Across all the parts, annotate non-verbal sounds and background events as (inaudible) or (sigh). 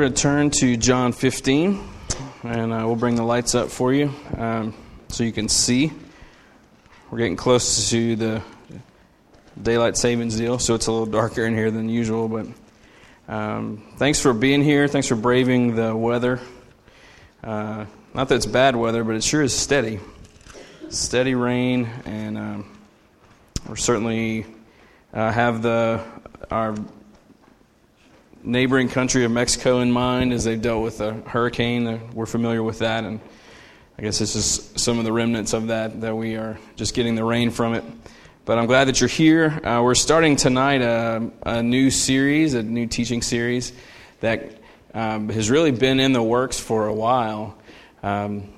We're going to turn to John 15, and uh, we'll bring the lights up for you um, so you can see. We're getting close to the daylight savings deal, so it's a little darker in here than usual. But um, thanks for being here. Thanks for braving the weather. Uh, not that it's bad weather, but it sure is steady. Steady rain, and um, we're certainly uh, have the our neighboring country of Mexico in mind as they've dealt with a hurricane. We're familiar with that, and I guess this is some of the remnants of that that we are just getting the rain from it. But I'm glad that you're here. Uh, we're starting tonight a, a, new series, a new teaching series that um, has really been in the works for a while. Um,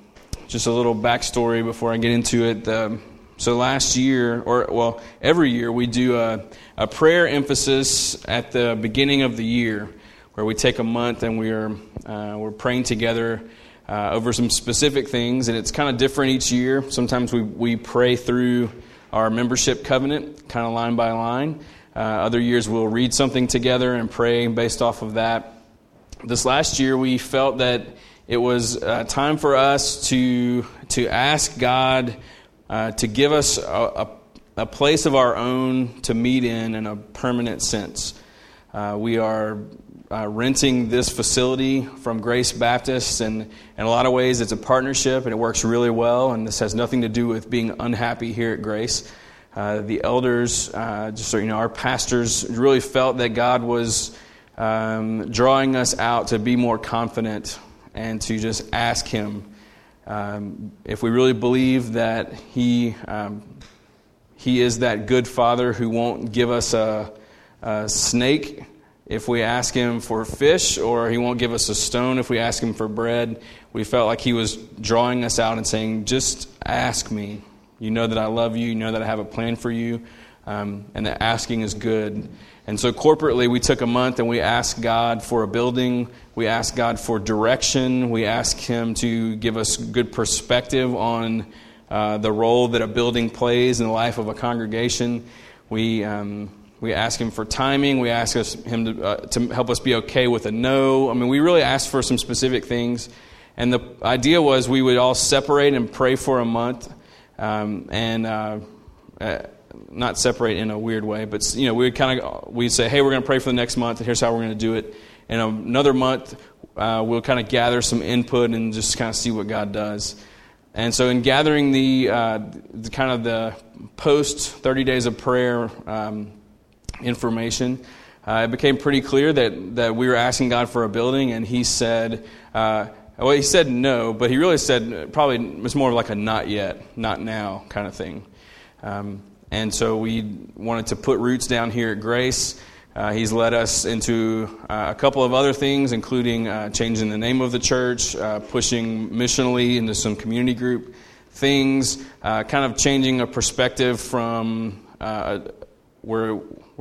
just a little backstory before I get into it. Um, so last year, or well, every year, we do a, a prayer emphasis at the beginning of the year, where we take a month and we're uh, we're praying together uh, over some specific things, and it's kind of different each year. Sometimes we we pray through our membership covenant, kind of line by line. Uh, other years we'll read something together and pray based off of that. This last year, we felt that it was uh, time for us to to ask God uh, to give us a, a, a, place of our own to meet in in a permanent sense. Uh, we are uh, renting this facility from Grace Baptist, and in a lot of ways, it's a partnership and it works really well. And this has nothing to do with being unhappy here at Grace. Uh, the elders, uh, just so you know, our pastors really felt that God was um, drawing us out to be more confident and to just ask Him um, if we really believe that He, um, he is that good Father who won't give us a, a snake if we ask Him for fish, or He won't give us a stone if we ask Him for bread, we felt like He was drawing us out and saying, Just ask me. You know that I love you, you know that I have a plan for you, um, and that asking is good. And so, corporately, we took a month and we asked God for a building. We asked God for direction. We asked Him to give us good perspective on uh, the role that a building plays in the life of a congregation. We, um, we asked Him for timing. We asked us, Him to, uh, to help us be okay with a no. I mean, we really asked for some specific things. And the idea was we would all separate and pray for a month. Um, and uh, uh not separate in a weird way, but you know, we would kind of we say, hey, we're going to pray for the next month, and here's how we're going to do it. And another month, uh, we'll kind of gather some input and just kind of see what God does. And so, in gathering the, uh, the kind of the post 30 days of prayer um, information, uh, it became pretty clear that, that we were asking God for a building, and He said, uh, well, He said no, but He really said probably it's more like a not yet, not now kind of thing. Um, and so we wanted to put roots down here at Grace. Uh, he's led us into uh, a couple of other things, including uh, changing the name of the church, uh, pushing missionally into some community group things, kind of changing a perspective from uh,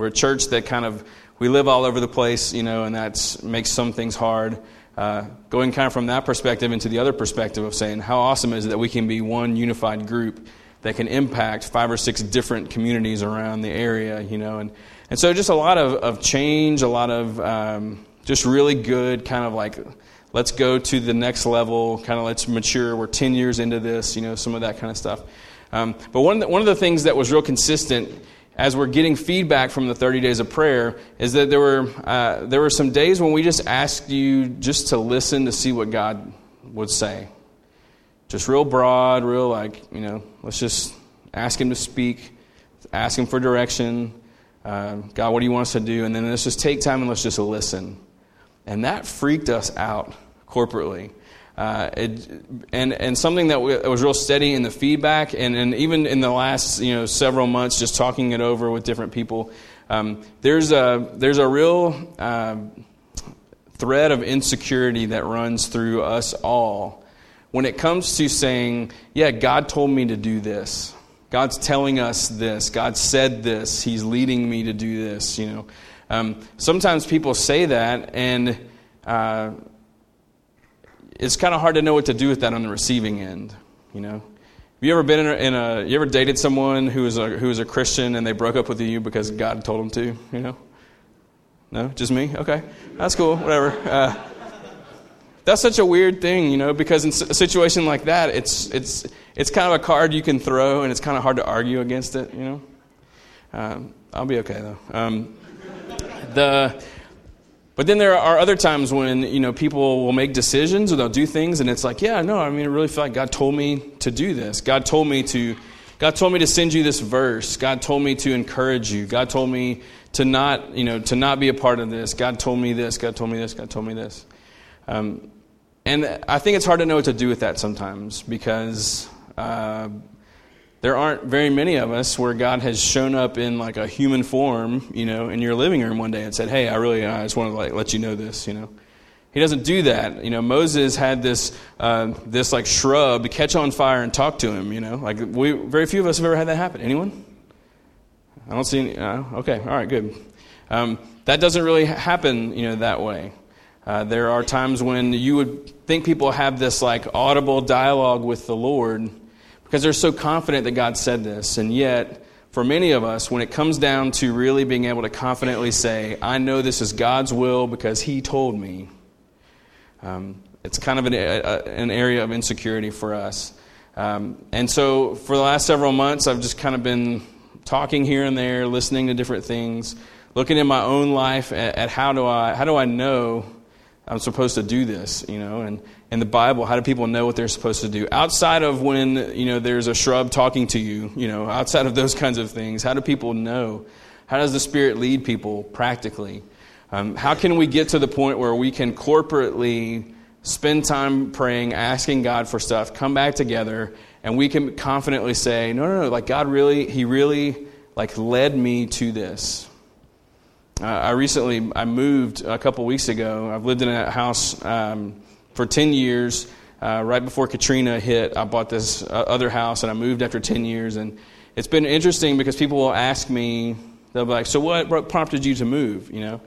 we're, a church that kind of we live all over the place, you know, and that makes some things hard. going kind of from that perspective into the other perspective of saying, how awesome is it that we can be one unified group that can impact five or six different communities around the area, you know. And, and so just a lot of, of change, a lot of um, just really good kind of like, let's go to the next level, kind of let's mature. We're 10 years into this, you know, some of that kind of stuff. Um, but one one of the things that was real consistent as we're getting feedback from the 30 days of prayer is that there were, uh, there were some days when we just asked you just to listen to see what God would say just real broad, real like, you know, let's just ask Him to speak, ask Him for direction. Uh, God, what do you want us to do? And then let's just take time and let's just listen. And that freaked us out corporately. Uh, it, and, and something that was real steady in the feedback, and, and even in the last you know, several months, just talking it over with different people, um, there's, a, there's a real uh, thread of insecurity that runs through us all when it comes to saying, yeah, God told me to do this. God's telling us this. God said this. He's leading me to do this. You know, um, sometimes people say that, and uh, it's kind of hard to know what to do with that on the receiving end. You know, have you ever been in a, in a you ever dated someone who was a a Christian and they broke up with you because God told them to? You know, no, just me. Okay, that's cool. Whatever. Uh, that's such a weird thing, you know, because in a situation like that, it's it's it's kind of a card you can throw, and it's kind of hard to argue against it, you know. Um, I'll be okay though. Um, the but then there are other times when you know people will make decisions or they'll do things, and it's like, yeah, no, I mean, I really feel like God told me to do this. God told me to. God told me to send you this verse. God told me to encourage you. God told me to not, you know, to not be a part of this. God told me this. God told me this. God told me this. Um, and I think it's hard to know what to do with that sometimes because uh, there aren't very many of us where God has shown up in like a human form, you know, in your living room one day and said, "Hey, I really, I just want to like let you know this," you know. He doesn't do that. You know, Moses had this uh, this like shrub catch on fire and talk to him. You know, like we very few of us have ever had that happen. Anyone? I don't see any. Uh, okay, all right, good. Um, that doesn't really happen, you know, that way. Uh, there are times when you would think people have this like audible dialogue with the Lord because they're so confident that God said this. And yet, for many of us, when it comes down to really being able to confidently say, I know this is God's will because He told me, um, it's kind of an, a, an, area of insecurity for us. Um, and so, for the last several months, I've just kind of been talking here and there, listening to different things, looking in my own life at, at how do I how do I know I'm supposed to do this, you know, and in the Bible, how do people know what they're supposed to do? Outside of when, you know, there's a shrub talking to you, you know, outside of those (laughs) kinds of things, how do people know? How does the Spirit lead people practically? Um, how can we get to the point where we can corporately spend time praying, asking God for stuff, come back together, and we can confidently say, no, no, no, like God really, He really, like, led me to this. Uh, I recently, I moved a couple weeks ago. I've lived in a house um, for 10 years. Uh, right before Katrina hit, I bought this uh, other house and I moved after 10 years. And it's been interesting because people will ask me, they'll be like, So what, what prompted you to move? You know?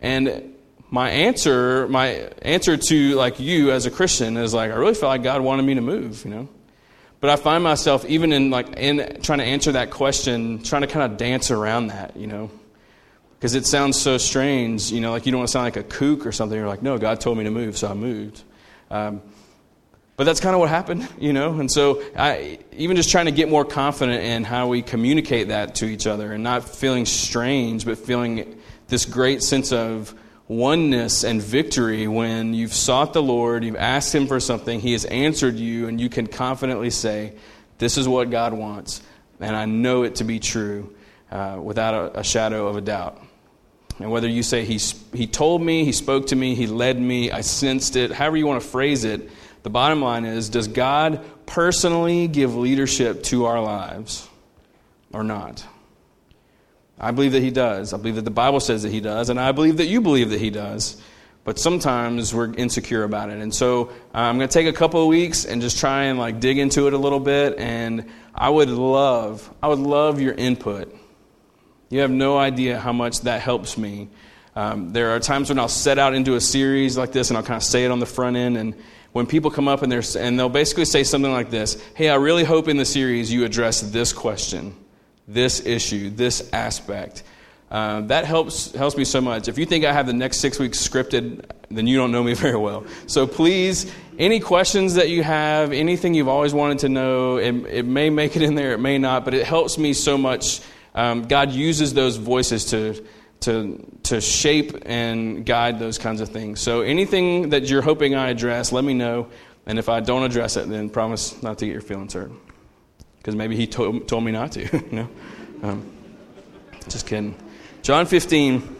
And my answer, my answer to like you as a Christian is like, I really felt like God wanted me to move, you know? But I find myself even in like in trying to answer that question, trying to kind of dance around that, you know, because it sounds so strange, you know, like you don't want to sound like a kook or something. You're like, no, God told me to move, so I moved. Um, but that's kind of what happened, (laughs) you know? And so I, even just trying to get more confident in how we communicate that to each other and not feeling strange, but feeling this great sense of oneness and victory when you've sought the Lord, you've asked Him for something, He has answered you, and you can confidently say, This is what God wants, and I know it to be true uh, without a, a shadow of a doubt. And whether you say he, he told me, he spoke to me, he led me, I sensed it, however you want to phrase it, the bottom line is does God personally give leadership to our lives or not? I believe that he does. I believe that the Bible says that he does, and I believe that you believe that he does. But sometimes we're insecure about it. And so I'm going to take a couple of weeks and just try and like dig into it a little bit. And I would love, I would love your input you have no idea how much that helps me. Um, there are times when I'll set out into a series like this and I'll kind of say it on the front end. And when people come up and, they're, and they'll basically say something like this Hey, I really hope in the series you address this question, this issue, this aspect. Uh, that helps helps me so much. If you think I have the next six weeks scripted, then you don't know me (laughs) very well. So please, any questions that you have, anything you've always wanted to know, it, it may make it in there, it may not, but it helps me so much um, God uses those voices to, to, to shape and guide those kinds of things. So anything that you're hoping I address, let me know. And if I don't address it, then promise not to get your feelings hurt. Because maybe he told, told me not to. (laughs) you know? Um, just kidding. John 15.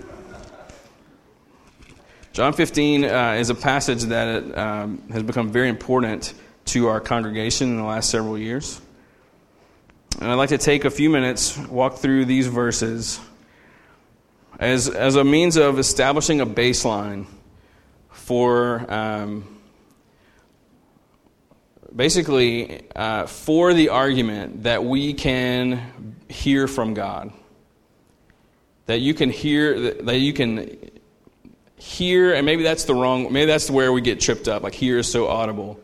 John 15 uh, is a passage that um, has become very important to our congregation in the last several years. And I'd like to take a few minutes, walk through these verses as, as a means of establishing a baseline for um, basically uh, for the argument that we can hear from God. That you can hear, that you can hear, and maybe that's the wrong, maybe that's where we get tripped up, like hear is so audible.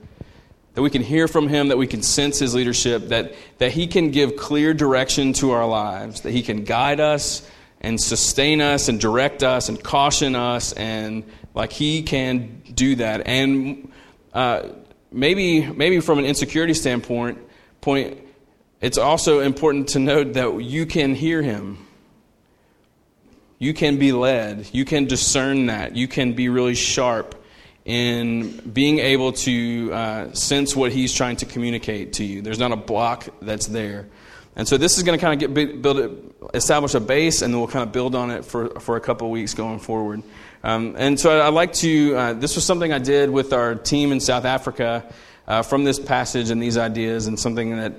That we can hear from Him, that we can sense His leadership, that, that He can give clear direction to our lives, that He can guide us and sustain us and direct us and caution us, and like He can do that. And uh, maybe, maybe from an insecurity standpoint, point, it's also important to note that you can hear Him you can be led. You can discern that. You can be really sharp in being able to uh, sense what he's trying to communicate to you. There's not a block that's there. And so this is going to kind of get build establish a base, and then we'll kind of build on it for, for a couple weeks going forward. Um, and so I'd like to, uh, this was something I did with our team in South Africa uh, from this passage and these ideas, and something that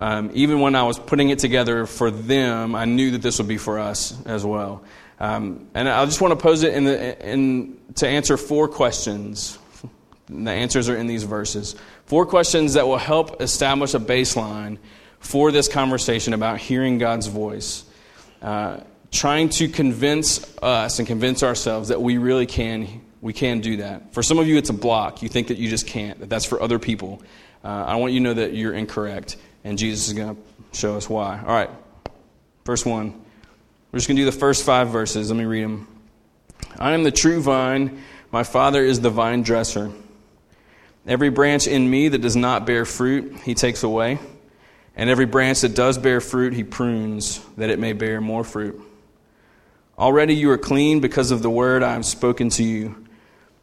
um, even when I was putting it together for them, I knew that this would be for us as well. Um, and I just want to pose it in the, in, to answer four questions. The answers are in these verses. Four questions that will help establish a baseline for this conversation about hearing God's voice. Uh, trying to convince us and convince ourselves that we really can we can do that. For some of you, it's a block. You think that you just can't. That that's for other people. Uh, I want you to know that you're incorrect, and Jesus is going to show us why. All right, first one. We're just going to do the first five verses. Let me read them. I am the true vine, my Father is the vine dresser. Every branch in me that does not bear fruit, he takes away. And every branch that does bear fruit, he prunes, that it may bear more fruit. Already you are clean because of the word I have spoken to you.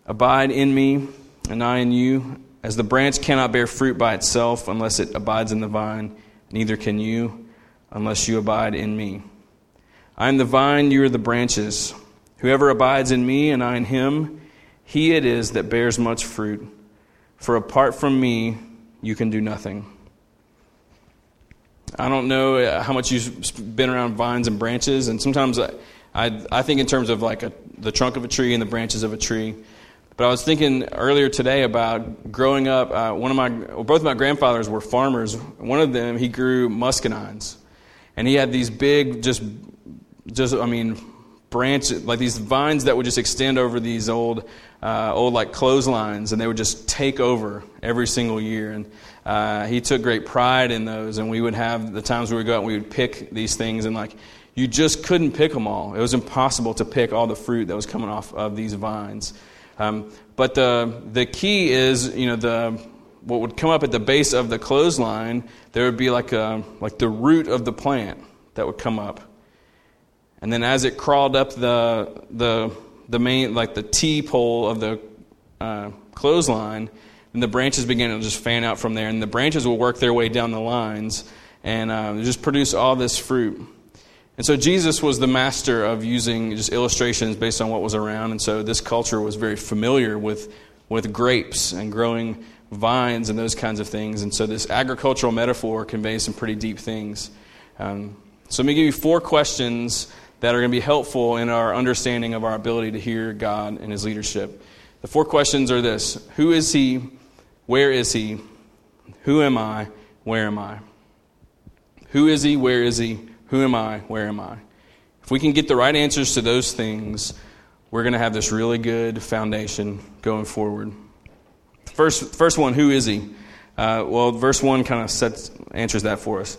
Abide in me, and I in you. As the branch cannot bear fruit by itself unless it abides in the vine, neither can you unless you abide in me. I am the vine, you are the branches. Whoever abides in me and I in him, he it is that bears much fruit. For apart from me, you can do nothing. I don't know how much you've been around vines and branches, and sometimes I, I, I think in terms of like a, the trunk of a tree and the branches of a tree. But I was thinking earlier today about growing up. Uh, one of my, well, both of my grandfathers were farmers. One of them, he grew muscadines, and he had these big, just just I mean branches like these vines that would just extend over these old uh, old like clotheslines and they would just take over every single year. And uh, he took great pride in those and we would have the times we would go out and we would pick these things and like you just couldn't pick them all. It was impossible to pick all the fruit that was coming off of these vines. Um, but the the key is you know the what would come up at the base of the clothesline there would be like a like the root of the plant that would come up and then as it crawled up the, the, the main, like the T pole of the uh, clothesline, and the branches began to just fan out from there. And the branches will work their way down the lines and uh, just produce all this fruit. And so Jesus was the master of using just illustrations based on what was around. And so this culture was very familiar with, with grapes and growing vines and those kinds of things. And so this agricultural metaphor conveys some pretty deep things. Um, so let me give you four questions that are going to be helpful in our understanding of our ability to hear God and His leadership. The four questions are this Who is He? Where is He? Who am I? Where am I? Who is He? Where is He? Who am I? Where am I? If we can get the right answers to those things, we're going to have this really good foundation going forward. First, first one, who is He? Uh, well, verse 1 kind of answers that for us.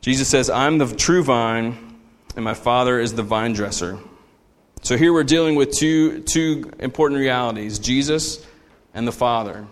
Jesus says, I'm the true vine and my Father is the vine dresser. So here we're dealing with two, two important realities Jesus and the Father.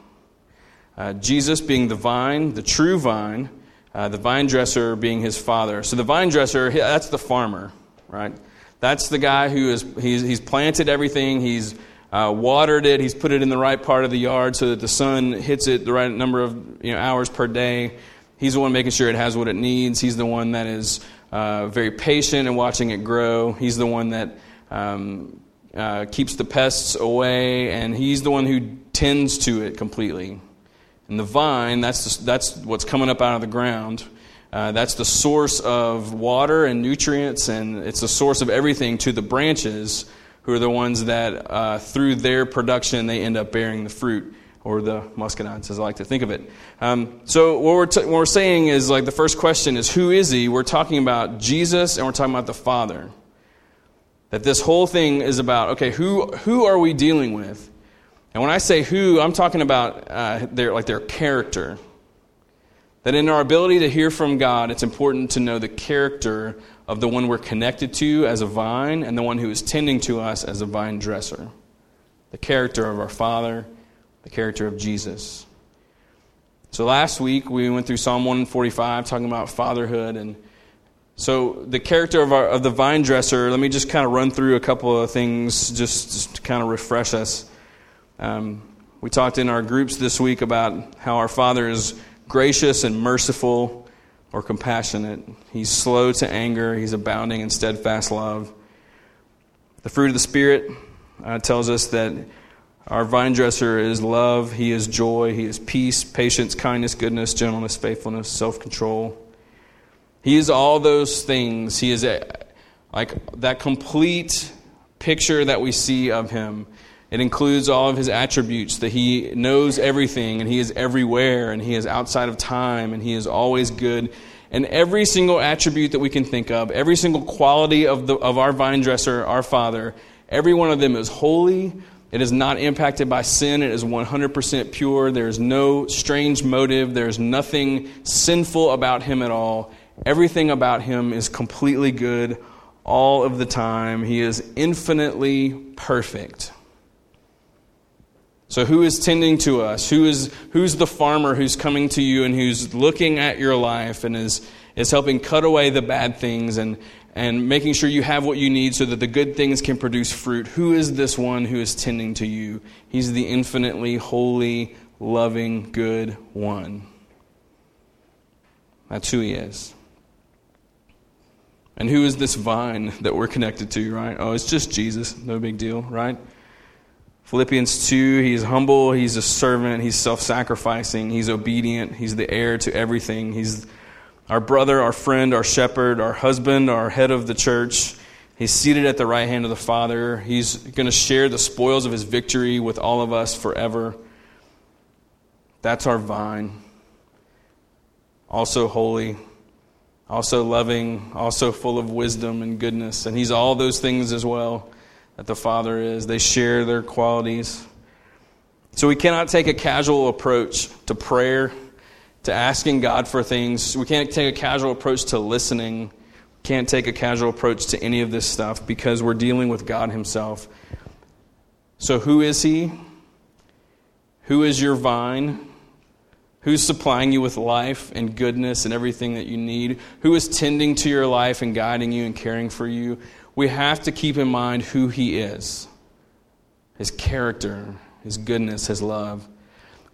Uh, Jesus being the vine, the true vine, uh, the vine dresser being his father. So the vine dresser, that's the farmer, right? That's the guy who is, he's, he's planted everything, he's uh, watered it, he's put it in the right part of the yard so that the sun hits it the right number of you know, hours per day. He's the one making sure it has what it needs. He's the one that is uh, very patient and watching it grow. He's the one that um, uh, keeps the pests away, and he's the one who tends to it completely. And the vine, that's, the, that's what's coming up out of the ground. Uh, that's the source of water and nutrients, and it's the source of everything to the branches, who are the ones that, uh, through their production, they end up bearing the fruit. Or the muscadines, as I like to think of it. Um, so what we're, t- what we're saying is like the first question is who is he? We're talking about Jesus and we're talking about the Father. That this whole thing is about okay, who who are we dealing with? And when I say who, I'm talking about uh, their like their character. That in our ability to hear from God, it's important to know the character of the one we're connected to as a vine and the one who is tending to us as a vine dresser. The character of our Father the character of Jesus. So last week we went through Psalm 145 talking about fatherhood and so the character of, our, of the vine dresser, let me just kind of run through a couple of things just, just to kind of refresh us. Um, we talked in our groups this week about how our Father is gracious and merciful or compassionate. He's slow to anger, He's abounding in steadfast love. The fruit of the Spirit uh, tells us that our vine dresser is love, he is joy, he is peace, patience, kindness, goodness, gentleness, faithfulness, self control. He is all those things. He is a, like that complete picture that we see of him. It includes all of his attributes that he knows everything and he is everywhere and he is outside of time and he is always good. And every single attribute that we can think of, every single quality of, the, of our vine dresser, our Father, every one of them is holy, it is not impacted by sin. It is 100% pure. There is no strange motive. There is nothing sinful about him at all. Everything about him is completely good all of the time. He is infinitely perfect. So, who is tending to us? Who is, who's the farmer who's coming to you and who's looking at your life and is, is helping cut away the bad things and, and making sure you have what you need so that the good things can produce fruit. Who is this one who is tending to you? He's the infinitely holy, loving, good one. That's who he is. And who is this vine that we're connected to, right? Oh, it's just Jesus. No big deal, right? Philippians 2, he's humble, he's a servant, he's self sacrificing, he's obedient, he's the heir to everything, he's our brother, our friend, our shepherd, our husband, our head of the church. He's seated at the right hand of the Father. He's going to share the spoils of his victory with all of us forever. That's our vine. Also holy, also loving, also full of wisdom and goodness. And he's all those things as well that the Father is. They share their qualities. So we cannot take a casual approach to prayer to asking God for things. We can't take a casual approach to listening. Can't take a casual approach to any of this stuff because we're dealing with God Himself. So, who is He? Who is your vine? Who's supplying you with life and goodness and everything that you need? Who is tending to your life and guiding you and caring for you? We have to keep in mind who He is His character, His goodness, His love.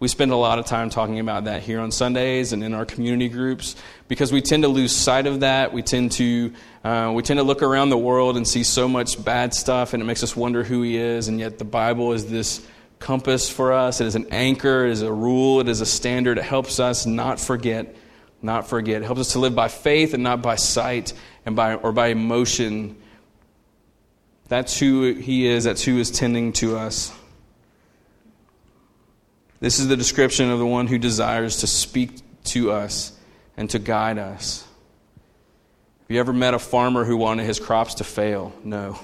We spend a lot of time talking about that here on Sundays and in our community groups because we tend to lose sight of that. We tend to uh, we tend to look around the world and see so much bad stuff, and it makes us wonder who He is. And yet, the Bible is this compass for us. It is an anchor. It is a rule. It is a standard. It helps us not forget, not forget. It helps us to live by faith and not by sight and by or by emotion. That's who He is. That's who is tending to us. This is the description of the one who desires to speak to us and to guide us. Have you ever met a farmer who wanted his crops to fail? No.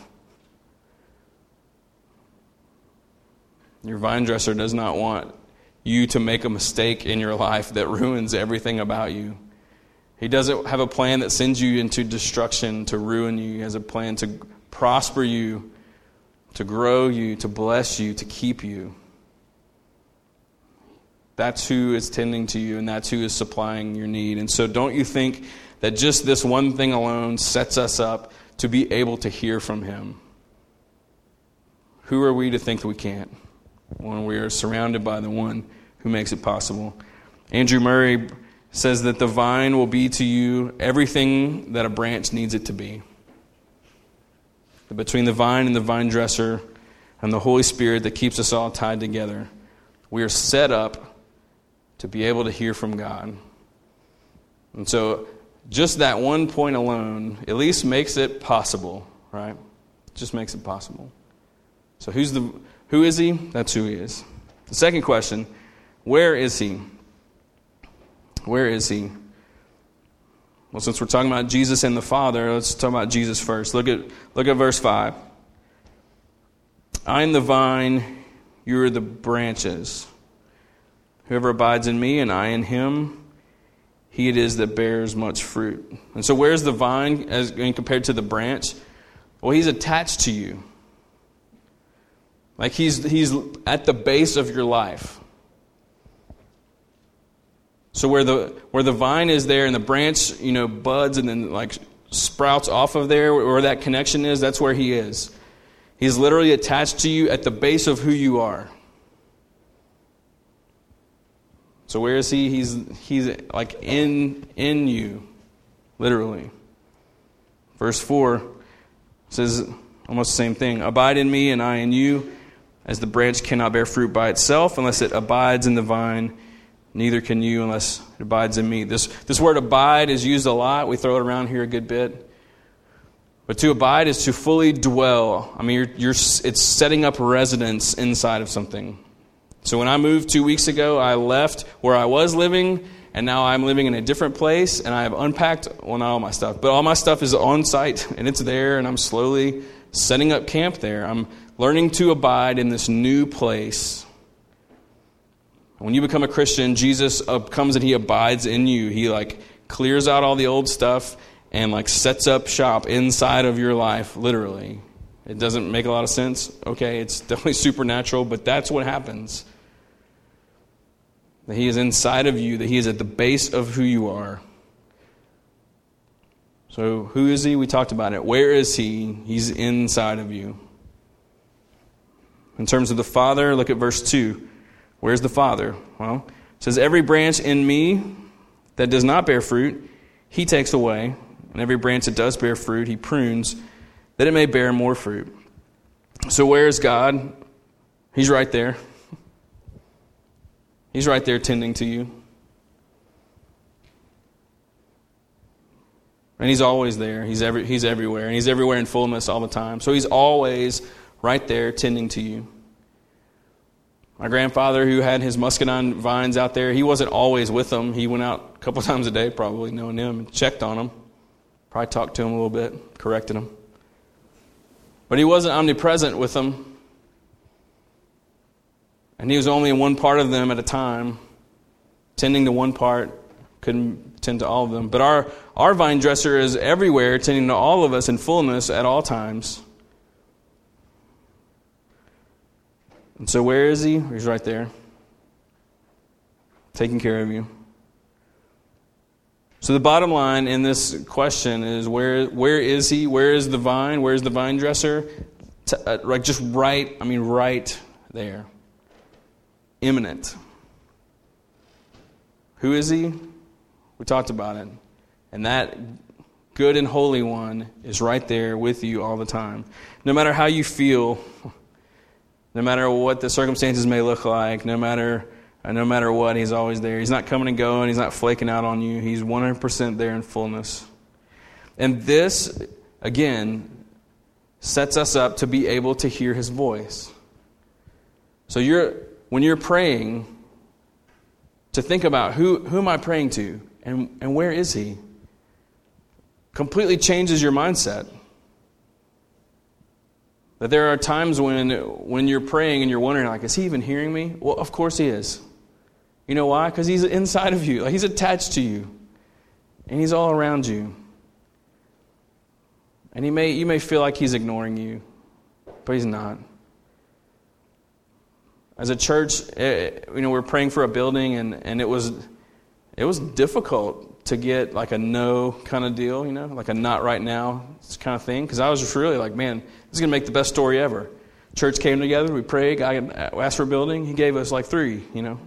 Your vine dresser does not want you to make a mistake in your life that ruins everything about you. He doesn't have a plan that sends you into destruction to ruin you. He has a plan to prosper you, to grow you, to bless you, to keep you. That's who is tending to you, and that's who is supplying your need. And so, don't you think that just this one thing alone sets us up to be able to hear from Him? Who are we to think that we can't when we are surrounded by the one who makes it possible? Andrew Murray says that the vine will be to you everything that a branch needs it to be. Between the vine and the vine dresser and the Holy Spirit that keeps us all tied together, we are set up to be able to hear from God. And so, just that one point alone at least makes it possible, right? Just makes it possible. So, who's the, who is he? That's who he is. The second question where is he? Where is he? Well, since we're talking about Jesus and the Father, let's talk about Jesus first. Look at, look at verse 5. I am the vine, you are the branches. Whoever abides in me and I in him, he it is that bears much fruit. And so, where's the vine as compared to the branch? Well, he's attached to you. Like he's, he's at the base of your life. So where the where the vine is there and the branch, you know, buds and then like sprouts off of there, where that connection is, that's where he is. He's literally attached to you at the base of who you are. So where is he? He's he's like in in you, literally. Verse four says almost the same thing. Abide in me and I in you, as the branch cannot bear fruit by itself unless it abides in the vine neither can you unless it abides in me. This, this word abide is used a lot. We throw it around here a good bit. But to abide is to fully dwell. I mean, you're, you're, it's setting up residence inside of something. So when I moved two weeks ago, I left where I was living, and now I'm living in a different place, and I have unpacked, well, not all my stuff, but all my stuff is on site, (laughs) and it's there, and I'm slowly setting up camp there. I'm learning to abide in this new place when you become a Christian, Jesus comes and he abides in you. He like clears out all the old stuff and like sets up shop inside of your life, literally. It doesn't make a lot of sense. Okay, it's (laughs) definitely supernatural, but that's what happens. That he is inside of you, that he is at the base of who you are. So, who is he? We talked about it. Where is he? He's inside of you. In terms of the Father, look at verse 2. Where's the Father? Well, it says, Every branch in me that does not bear fruit, he takes away. And every branch that does bear fruit, he prunes, that it may bear more fruit. So, where is God? He's right there. He's right there tending to you. And he's always there. He's, every, he's everywhere. And he's everywhere in fullness all the time. So he's always right there tending to you. My grandfather, who had his muscadine vines out there, he wasn't always with them. He went out a couple (laughs) times a day, probably knowing him, and checked on them. Probably talked to him a little bit, corrected him. But he wasn't omnipresent with them. And he was only in one part of them at a time, tending to one part, couldn't tend to all of them. But our, our vine dresser is everywhere, tending to all of us in fullness at all times. And so, where is he? He's right there, taking care of you. So, the bottom line in this question is where, where is he? Where is the vine? Where is the vine dresser? Uh, like, just right, I mean, right there. Imminent. Who is he? We talked about it. And that good and holy one is right there with you all the time. No matter how you feel, no matter what the circumstances may look like, no matter no matter what, he's always there. He's not coming and going. He's not flaking out on you. He's 100% there in fullness. And this, again, sets us up to be able to hear his voice. So you're when you're praying, to think about who, who am I praying to and, and where is he? Completely changes your mindset. That there are times when, when you're praying and you're wondering, like, is he even hearing me? Well, of course he is. You know why? Because he's inside of you. Like, he's attached to you. And he's all around you. And he may, you may feel like he's ignoring you, but he's not. As a church, it, eh, you know, we're praying for a building, and, and it, was, it was difficult to get like a no kind of deal, you know, like a not right now kind of thing. Because I was just really like, man, this is to make the best story ever. Church came together, we prayed, I asked for a building, he gave us like three, you know.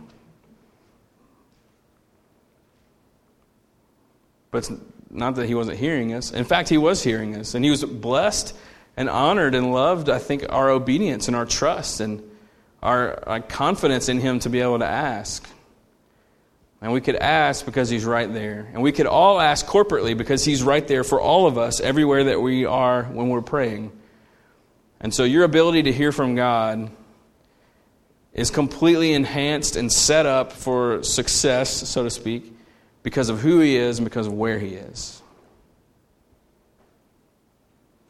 But it's not that he wasn't hearing us. In fact, he was hearing us. And he was blessed and honored and loved, I think, our obedience and our trust and our, our confidence in him to be able to ask. And we could ask because he's right there. And we could all ask corporately because he's right there for all of us everywhere that we are when we're praying. And so your ability to hear from God is completely enhanced and set up for success, so to speak, because of who he is and because of where he is.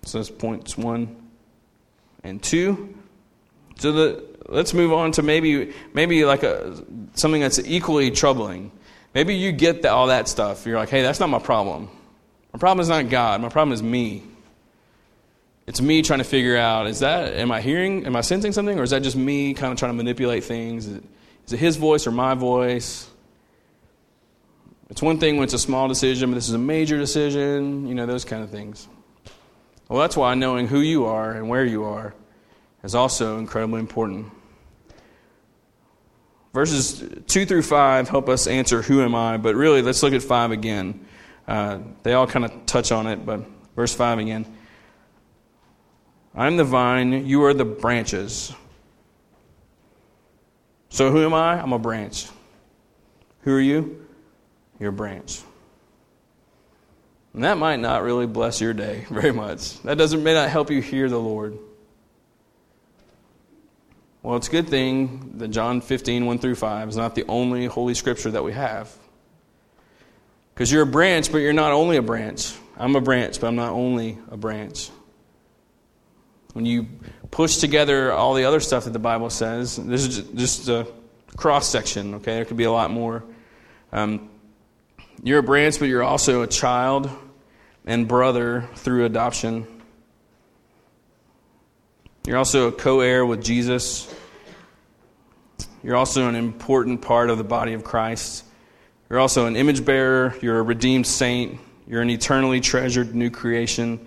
So that's points one and two. So the, let's move on to maybe maybe like a, something that's equally troubling. Maybe you get the, all that stuff. You're like, hey, that's not my problem. My problem is not God. My problem is me. It's me trying to figure out is that, am I hearing, am I sensing something, or is that just me kind of trying to manipulate things? Is it, is it his voice or my voice? It's one thing when it's a small decision, but this is a major decision, you know, those kind of things. Well, that's why knowing who you are and where you are is also incredibly important. Verses 2 through 5 help us answer who am I, but really, let's look at 5 again. Uh, they all kind of touch on it, but verse 5 again. I'm the vine, you are the branches. So who am I? I'm a branch. Who are you? You're a branch. And that might not really bless your day (laughs) very much. That doesn't may not help you hear the Lord. Well, it's a good thing that John 15, 1 through 5 is not the only holy scripture that we have. Because you're a branch, but you're not only a branch. I'm a branch, but I'm not only a branch. When you push together all the other stuff that the Bible says, this is just a cross section, okay? There could be a lot more. Um, you're a branch, but you're also a child and brother through adoption. You're also a co heir with Jesus. You're also an important part of the body of Christ. You're also an image bearer. You're a redeemed saint. You're an eternally treasured new creation.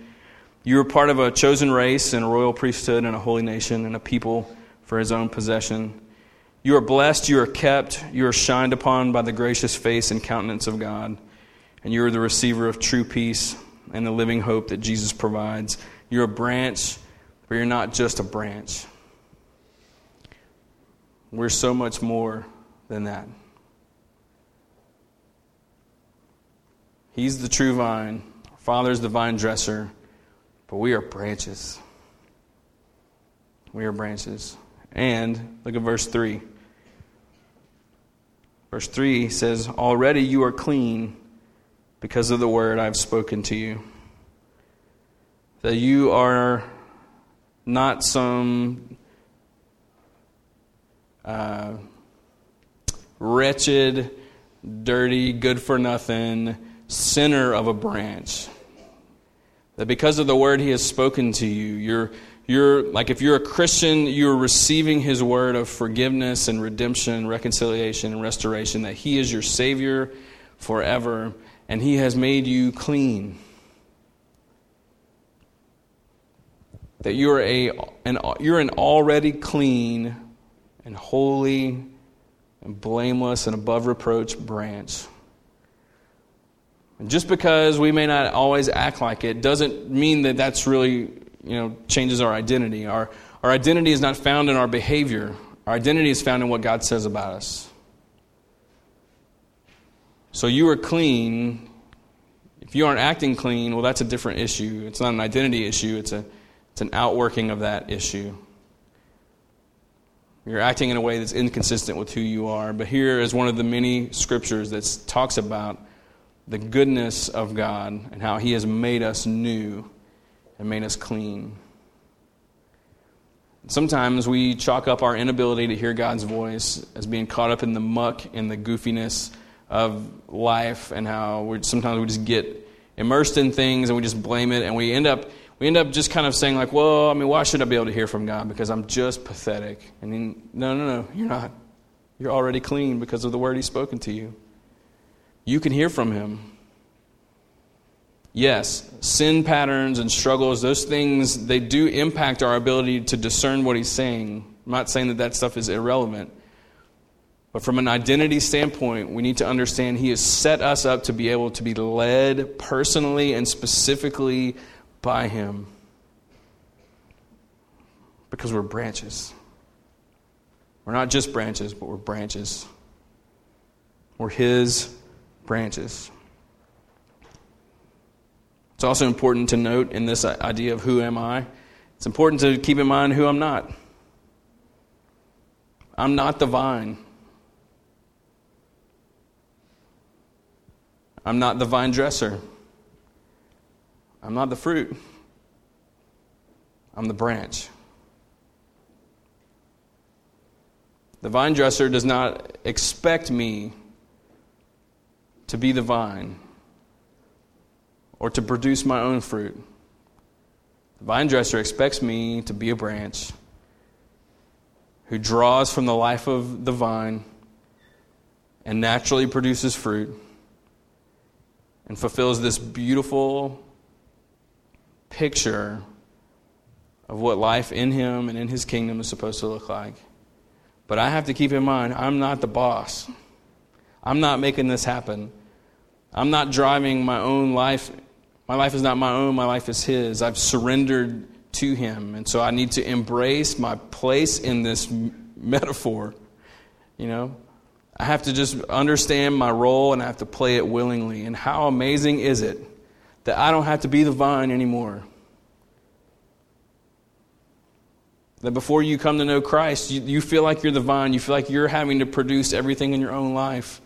You are part of a chosen race and a royal priesthood and a holy nation and a people for his own possession. You are blessed, you are kept, you are shined upon by the gracious face and countenance of God, and you are the receiver of true peace and the living hope that Jesus provides. You're a branch you're not just a branch. We're so much more than that. He's the true vine. Our Father's the vine dresser, but we are branches. We are branches. And look at verse 3. Verse 3 says, Already you are clean because of the word I've spoken to you. That you are not some uh, wretched, dirty, good for nothing sinner of a branch. That because of the word he has spoken to you, you're, you're like if you're a Christian, you're receiving his word of forgiveness and redemption, reconciliation and restoration, that he is your Savior forever, and he has made you clean. That you're, a, an, you're an already clean and holy and blameless and above reproach branch. And just because we may not always act like it doesn't mean that that's really, you know, changes our identity. Our, our identity is not found in our behavior. Our identity is found in what God says about us. So you are clean. If you aren't acting clean, well, that's a different issue. It's not an identity issue, it's a it's an outworking of that issue. You're acting in a way that's inconsistent with who you are. But here is one of the many scriptures that talks about the goodness of God and how He has made us new and made us clean. Sometimes we chalk up our inability to hear God's voice as being caught up in the muck and the goofiness of life and how sometimes we just get immersed in things and we just blame it and we end up we end up just kind of saying, like, well, I mean, why should I be able to hear from God? Because I'm just pathetic. And then, no, no, no, you're not. You're already clean because of the word He's spoken to you. You can hear from Him. Yes, sin patterns and struggles, those things, they do impact our ability to discern what He's saying. I'm not saying that that stuff is irrelevant. But from an identity standpoint, we need to understand He has set us up to be able to be led personally and specifically by Him because we're branches. We're not just branches, but we're branches. We're His branches. It's also important to note in this idea of who am I, it's important to keep in mind who I'm not. I'm not the vine. I'm not the vine dresser. I'm not the fruit. I'm the branch. The vine dresser does not expect me to be the vine or to produce my own fruit. The vine dresser expects me to be a branch who draws from the life of the vine and naturally produces fruit and fulfills this beautiful picture of what life in him and in his kingdom is supposed to look like. But I have to keep in mind, I'm not the boss. I'm not making this happen. I'm not driving my own life. My life is not my own, my life is his. I've surrendered to him. And so I need to embrace my place in this metaphor. You know, I have to just understand my role and I have to play it willingly. And how amazing is it that I don't have to be the vine anymore? That before you come to know Christ, you, you feel like you're the vine, you feel like you're having to produce everything in your own life.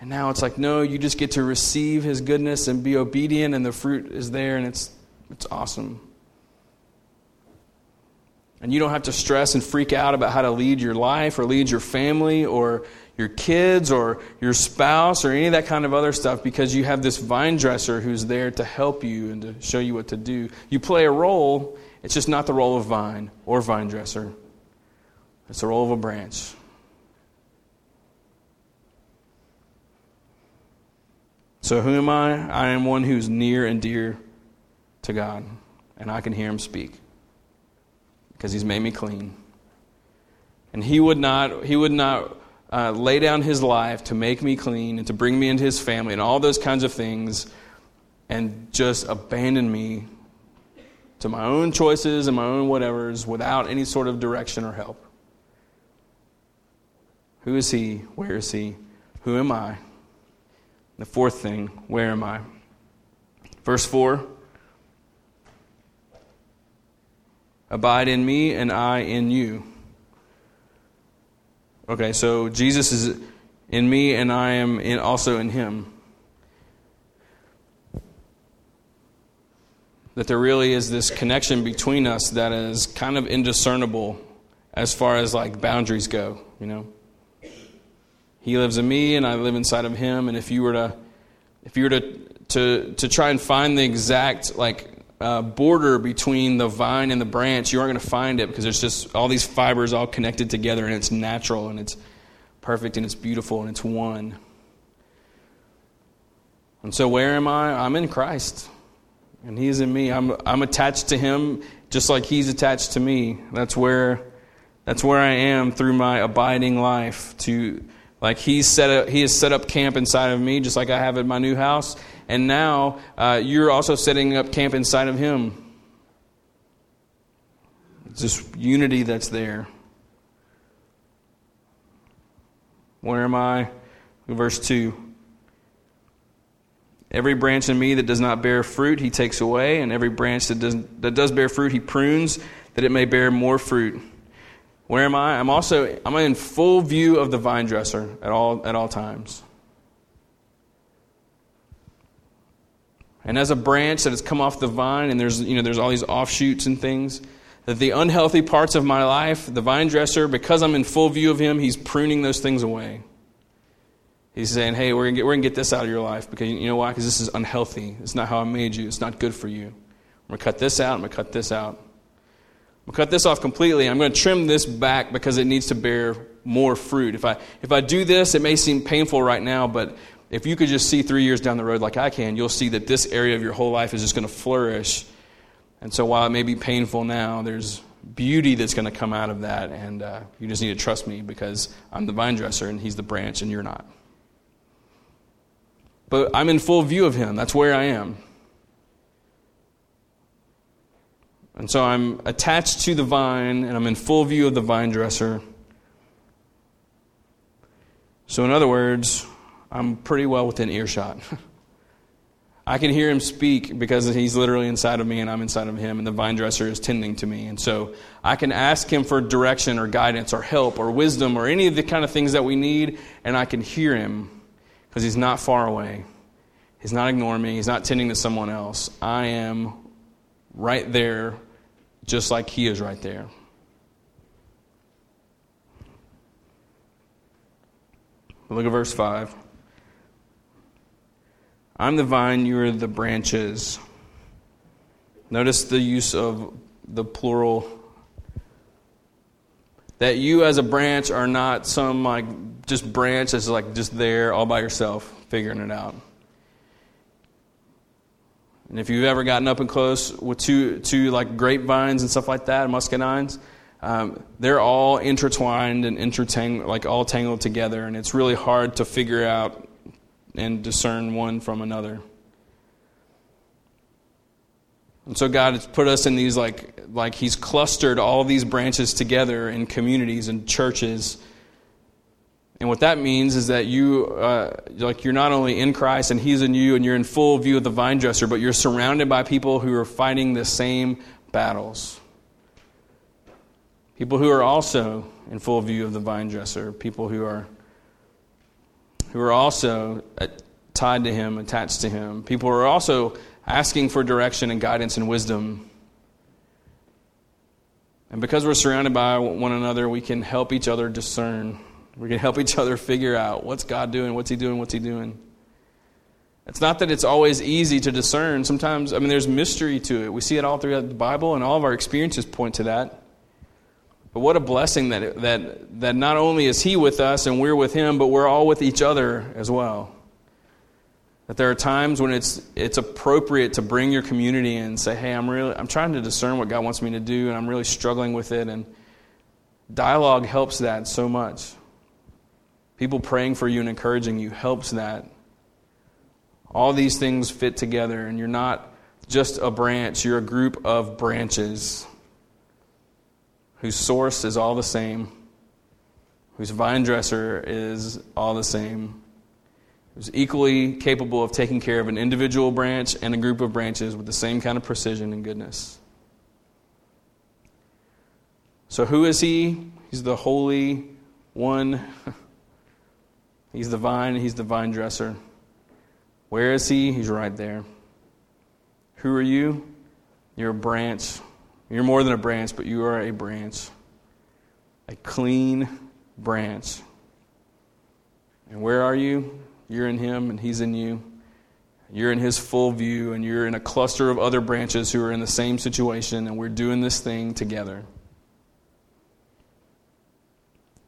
And now it's like, no, you just get to receive His goodness and be obedient, and the fruit is there, and it's, it's awesome. And you don't have to stress and freak out about how to lead your life or lead your family or your kids or your spouse or any of that kind of other stuff because you have this vine dresser who's there to help you and to show you what to do. You play a role it's just not the role of vine or vine dresser, it's the role of a branch. So, who am I? I am one who's near and dear to God, and I can hear him speak because he's made me clean. And he would not, he would not uh, lay down his life to make me clean and to bring me into his family and all those kinds of things and just abandon me to my own choices and my own whatevers without any sort of direction or help. Who is he? Where is he? Who am I? The fourth thing, where am I? Verse 4 Abide in me, and I in you. Okay, so Jesus is in me, and I am in, also in him. that there really is this connection between us that is kind of indiscernible as far as like boundaries go, you know. He lives in me and I live inside of him and if you were to if you were to to to try and find the exact like uh, border between the vine and the branch, you aren't going to find it because there's just all these fibers all connected together and it's natural and it's perfect and it's beautiful and it's one. And so where am I? I'm in Christ and He is in me. I'm, I'm attached to him just like he's attached to me. That's where, that's where I am through my abiding life. To like he's set up, he has set up camp inside of me, just like I have at my new house. And now uh, you're also setting up camp inside of him. It's this unity that's there. Where am I? Verse 2. Every branch in me that does not bear fruit, he takes away, and every branch that does, that does bear fruit, he prunes, that it may bear more fruit. Where am I? I'm also I'm in full view of the vine dresser at all at all times. And as a branch that has come off the vine, and there's you know there's all these offshoots and things, that the unhealthy parts of my life, the vine dresser, because I'm in full view of him, he's pruning those things away. He's saying, hey, we're going we're to get this out of your life because you know why? Because this is unhealthy. It's not how I made you. It's not good for you. I'm going to cut this out. I'm going to cut this out. I'm going to cut this off completely. I'm going to trim this back because it needs to bear more fruit. If I, if I do this, it may seem painful right now, but if you could just see three years down the road like I can, you'll see that this area of your whole life is just going to flourish. And so while it may be painful now, there's beauty that's going to come out of that. And uh, you just need to trust me because I'm the vine dresser and he's the branch and you're not. But I'm in full view of him. That's where I am. And so I'm attached to the vine and I'm in full view of the vine dresser. So, in other words, I'm pretty well within earshot. (laughs) I can hear him speak because he's literally inside of me and I'm inside of him, and the vine dresser is tending to me. And so I can ask him for direction or guidance or help or wisdom or any of the kind of things that we need, and I can hear him because he's not far away. He's not ignoring me, he's not tending to someone else. I am right there, just like he is right there. Look at verse 5. I'm the vine, you are the branches. Notice the use of the plural. That you as a branch are not some like just branch that's like just there all by yourself figuring it out. And if you've ever gotten up and close with two, two like grapevines and stuff like that, muscadines, um, they're all intertwined and intertangled, like all tangled together, and it's really hard to figure out and discern one from another. And so God has put us in these like like He's clustered all these branches together in communities and churches. And what that means is that you uh, like you're not only in Christ and He's in you and you're in full view of the vine dresser, but you're surrounded by people who are fighting the same battles. People who are also in full view of the vine dresser, people who are who are also uh, tied to him, attached to him. People are also asking for direction and guidance and wisdom. And because we're surrounded by one another, we can help each other discern. We can help each other figure out what's God doing, what's He doing, what's He doing. It's not that it's always easy to discern. Sometimes, I mean, there's mystery to it. We see it all throughout the Bible, and all of our experiences point to that. But what a blessing that, that, that not only is He with us and we're with Him, but we're all with each other as well. That there are times when it's, it's appropriate to bring your community and say, hey, I'm, really, I'm trying to discern what God wants me to do, and I'm really struggling with it. And dialogue helps that so much. People praying for you and encouraging you helps that. All these things fit together, and you're not just a branch, you're a group of branches whose source is all the same, whose vine dresser is all the same, who's equally capable of taking care of an individual branch and a group of branches with the same kind of precision and goodness. So, who is he? He's the Holy One. (laughs) He's the vine, he's the vine dresser. Where is he? He's right there. Who are you? You're a branch you're more than a branch, but you are a branch, a clean branch. And where are you? You're in Him, and He's in you. You're in His full view, and you're in a cluster of other branches who are in the same situation, and we're doing this thing together.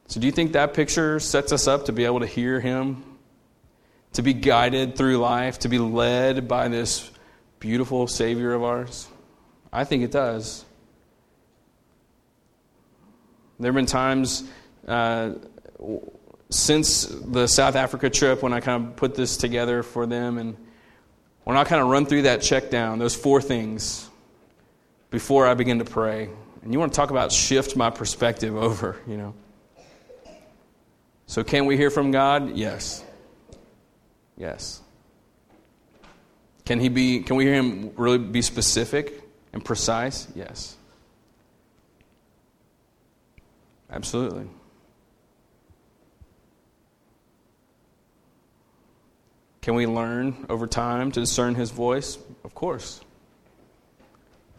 So, do you think that picture sets us up to be able to hear Him, to be guided through life, to be led by this beautiful Savior of ours? I think it does. There have been times uh, since the South Africa trip when I kind of put this together for them, and when I kind of run through that check down, those four things before I begin to pray. And you want to talk about shift my perspective over, you know. So, can we hear from God? Yes. Yes. Can he be? Can we hear him really be specific and precise? Yes. Absolutely. Can we learn over time to discern his voice? Of course.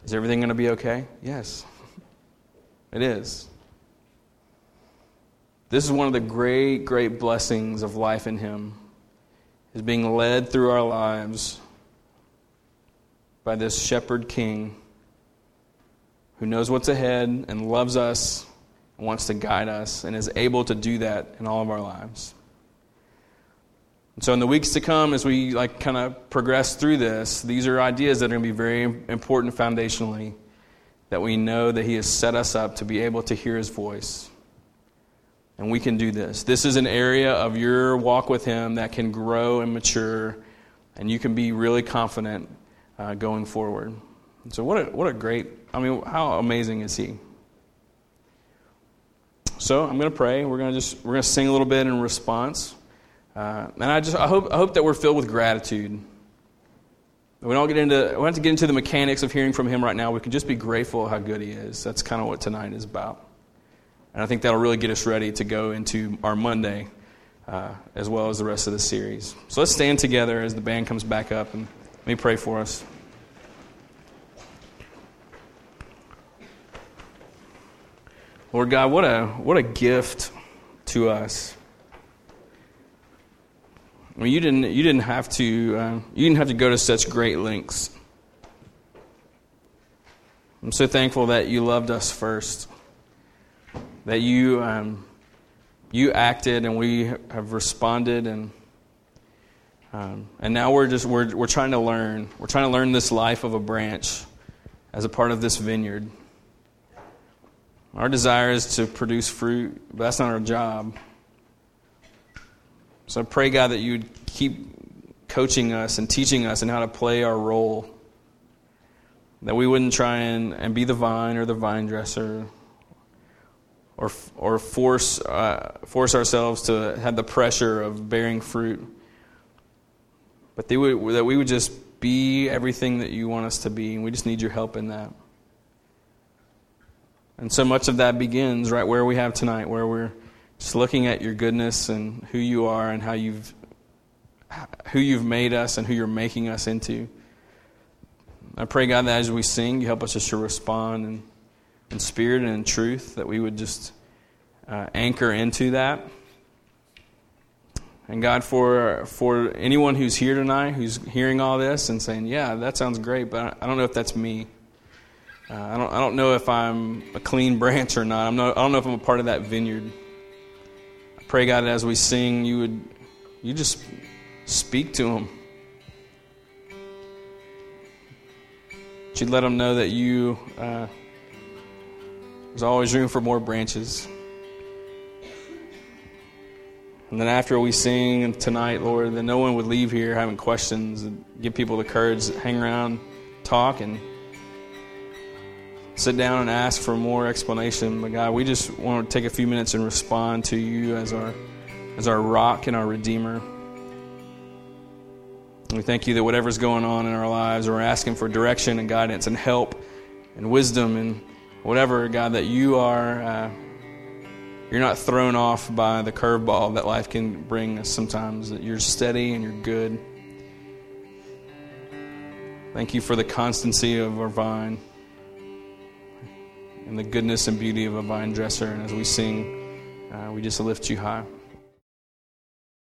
Is everything going to be okay? Yes. (laughs) It is. This is one of the great, great blessings of life in him, is being led through our lives by this shepherd king who knows what's ahead and loves us wants to guide us and is able to do that in all of our lives. And so in the weeks to come as we like kind of progress through this, these are ideas that are going to be very important foundationally that we know that he has set us up to be able to hear his voice. And we can do this. This is an area of your walk with him that can grow and mature and you can be really confident uh, going forward. And so what a, what a great, I mean, how amazing is he? So I'm going to pray. We're going to just we're going to sing a little bit in response, uh, and I just I hope I hope that we're filled with gratitude We don't get into we don't have to get into the mechanics of hearing from him right now. We can just be grateful how good he is. That's kind of what tonight is about. And I think that'll really get us ready to go into our Monday uh, as well as the rest of the series. So let's stand together as the band comes back up and let me pray for us. Lord God, what a what a gift to us. I mean, you didn't you didn't have to uh, you didn't have to go to such great lengths. I'm so thankful that you loved us first, that you um, you acted and we have responded and um, and now we're just we're we're trying to learn we're trying to learn this life of a branch as a part of this vineyard. Our desire is to produce fruit, but that's not our job. So I pray, God, that you would keep coaching us and teaching us and how to play our role. That we wouldn't try and, and be the vine or the vine dresser or, or force, uh, force ourselves to have the pressure of bearing fruit. But would, that we would just be everything that you want us to be, and we just need your help in that. And so much of that begins right where we have tonight, where we're just looking at your goodness and who you are and how you've who you've made us and who you're making us into. I pray, God, that as we sing, you help us just to respond in, in spirit and in truth, that we would just uh, anchor into that. And God, for for anyone who's here tonight, who's hearing all this and saying, "Yeah, that sounds great," but I don't know if that's me. Uh, I, don't, I don't know if I'm a clean branch or not. I'm not. I don't know if I'm a part of that vineyard. I pray, God, as we sing, you would you just speak to them. You'd let them know that you uh, there's always room for more branches. And then after we sing tonight, Lord, that no one would leave here having questions and give people the courage to hang around, talk, and sit down and ask for more explanation. But God, we just want to take a few minutes and respond to you as our as our rock and our redeemer. We thank you that whatever's going on in our lives, we're asking for direction and guidance and help and wisdom and whatever, God, that you are. Uh, you're not thrown off by the curveball that life can bring us sometimes. That you're steady and you're good. Thank you for the constancy of our vine and the goodness and beauty of a vine dresser. And as we sing, uh, we just lift you high.